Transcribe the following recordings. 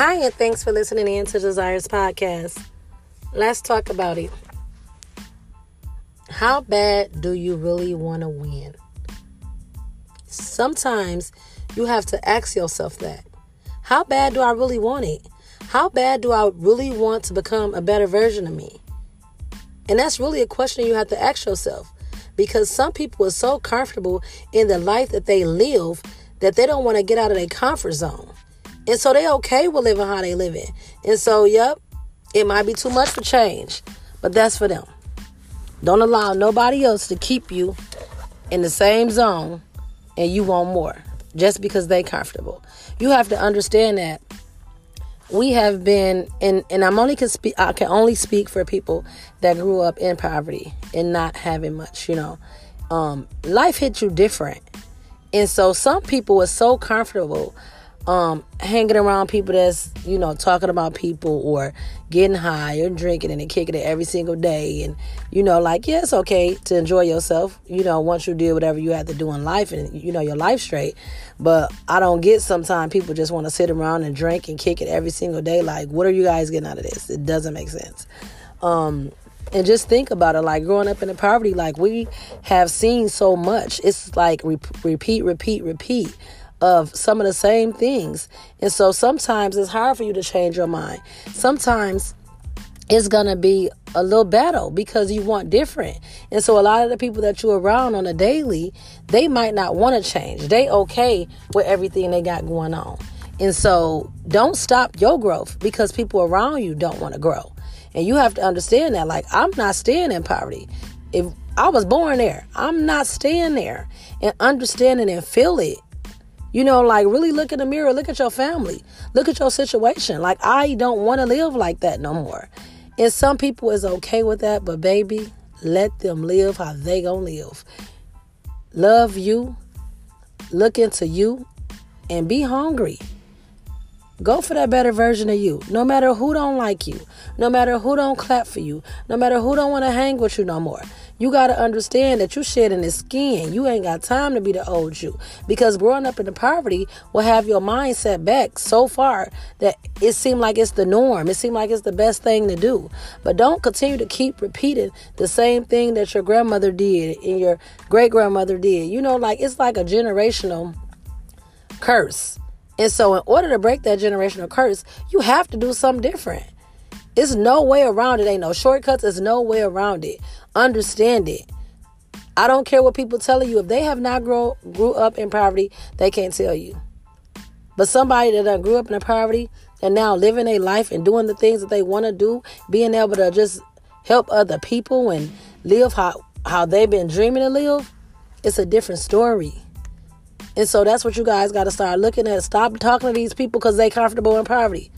Hi, and thanks for listening in to Desires Podcast. Let's talk about it. How bad do you really want to win? Sometimes you have to ask yourself that. How bad do I really want it? How bad do I really want to become a better version of me? And that's really a question you have to ask yourself because some people are so comfortable in the life that they live that they don't want to get out of their comfort zone. And so they okay with living how they living. And so, yep, it might be too much for change, but that's for them. Don't allow nobody else to keep you in the same zone and you want more just because they comfortable. You have to understand that we have been and and I'm only can speak I can only speak for people that grew up in poverty and not having much, you know. Um, life hit you different. And so some people were so comfortable um, hanging around people that's you know talking about people or getting high or drinking and kicking it every single day. And you know like yeah it's okay to enjoy yourself you know once you do whatever you have to do in life and you know your life straight. But i don't get sometimes people just want to sit around and drink and kick it every single day. Like what are you guys getting out of this? It doesn't make sense. Um, and just think about it like growing up in the poverty like we have seen so much. It's like re- repeat repeat repeat of some of the same things. And so sometimes it's hard for you to change your mind. Sometimes it's to be a little battle because you want different. And so a lot of the people that you're around on a daily, they might not want to change. They okay with everything they got going on. And so don't stop your growth because people around you don't want to grow. And you have to understand that like I'm not staying in poverty. If I was born there, I'm not staying there. And understanding and feel it you know, like really look in the mirror, look at your family, look at your situation. Like, I don't want to live like that no more. And some people is okay with that, but baby, let them live how they gonna live. Love you, look into you, and be hungry. Go for that better version of you. No matter who don't like you, no matter who don't clap for you, no matter who don't want to hang with you no more. You got to understand that you're shedding the skin. You ain't got time to be the old you. Because growing up in the poverty will have your mindset back so far that it seemed like it's the norm. It seemed like it's the best thing to do. But don't continue to keep repeating the same thing that your grandmother did and your great grandmother did. You know, like it's like a generational curse. And so, in order to break that generational curse, you have to do something different. There's no way around it. Ain't no shortcuts. There's no way around it. Understand it. I don't care what people telling you. If they have not grow, grew up in poverty, they can't tell you. But somebody that done grew up in a poverty and now living a life and doing the things that they want to do, being able to just help other people and live how, how they've been dreaming to live, it's a different story. And so that's what you guys got to start looking at. Stop talking to these people because they comfortable in poverty.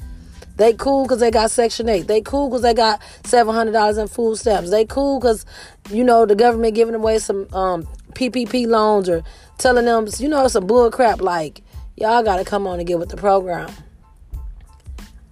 They cool because they got Section 8. They cool because they got $700 in food stamps. They cool because, you know, the government giving away some um, PPP loans or telling them, you know, some bull crap like, y'all got to come on and get with the program.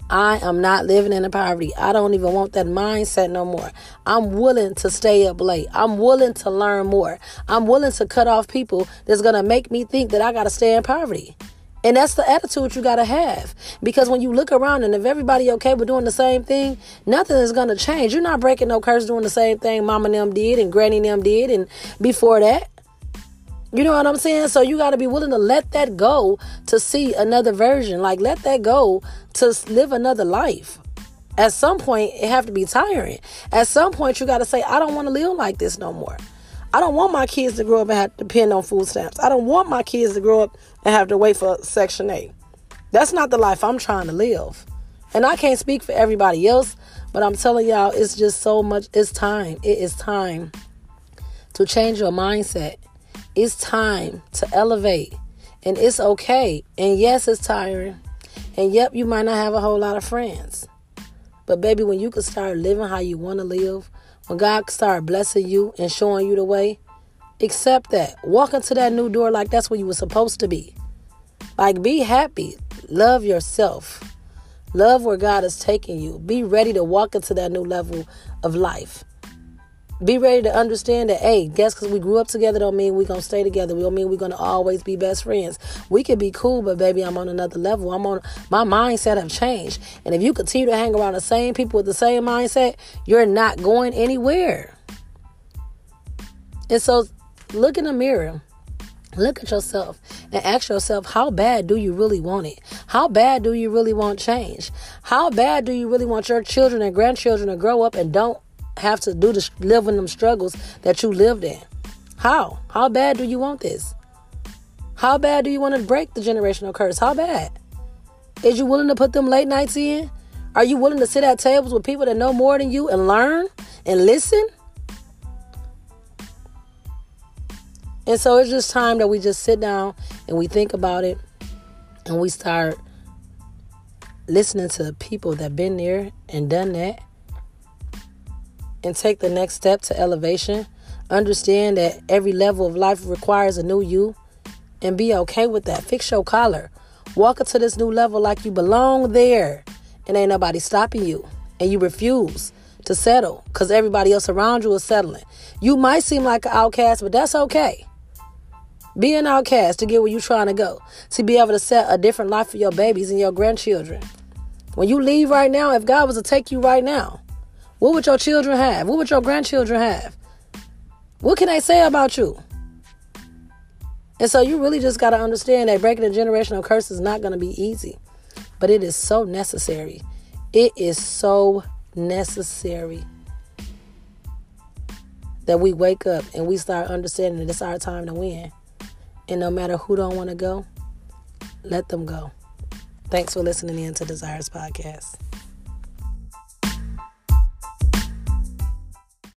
I am not living in poverty. I don't even want that mindset no more. I'm willing to stay up late. I'm willing to learn more. I'm willing to cut off people that's going to make me think that I got to stay in poverty. And that's the attitude you got to have. Because when you look around and if everybody okay with doing the same thing, nothing is going to change. You're not breaking no curse doing the same thing mama and them did and granny and them did and before that. You know what I'm saying? So you got to be willing to let that go to see another version. Like let that go to live another life. At some point, it have to be tiring. At some point, you got to say, I don't want to live like this no more. I don't want my kids to grow up and have to depend on food stamps. I don't want my kids to grow up and have to wait for Section 8. That's not the life I'm trying to live. And I can't speak for everybody else, but I'm telling y'all, it's just so much. It's time. It is time to change your mindset. It's time to elevate. And it's okay. And yes, it's tiring. And yep, you might not have a whole lot of friends. But baby, when you can start living how you want to live, when God start blessing you and showing you the way, accept that. Walk into that new door like that's where you were supposed to be. Like be happy. Love yourself. Love where God is taking you. Be ready to walk into that new level of life. Be ready to understand that, hey, guess because we grew up together don't mean we're to stay together. We don't mean we're to always be best friends. We could be cool, but baby, I'm on another level. I'm on, my mindset have changed. And if you continue to hang around the same people with the same mindset, you're not going anywhere. And so look in the mirror. Look at yourself and ask yourself, how bad do you really want it? How bad do you really want change? How bad do you really want your children and grandchildren to grow up and don't have to do the live in them struggles that you lived in? How? How bad do you want this? How bad do you want to break the generational curse? How bad? Is you willing to put them late nights in? Are you willing to sit at tables with people that know more than you and learn and listen? And so it's just time that we just sit down and we think about it and we start listening to people that been there and done that and take the next step to elevation. Understand that every level of life requires a new you and be okay with that. Fix your collar. Walk into this new level like you belong there and ain't nobody stopping you. And you refuse to settle because everybody else around you is settling. You might seem like an outcast, but that's okay. Be an outcast to get where you're trying to go. To be able to set a different life for your babies and your grandchildren. When you leave right now, if God was to take you right now, what would your children have? What would your grandchildren have? What can they say about you? And so you really just got to understand that breaking the generational curse is not going to be easy, but it is so necessary. It is so necessary that we wake up and we start understanding that it's our time to win. And no matter who don't want to go, let them go. Thanks for listening in to Desires Podcast.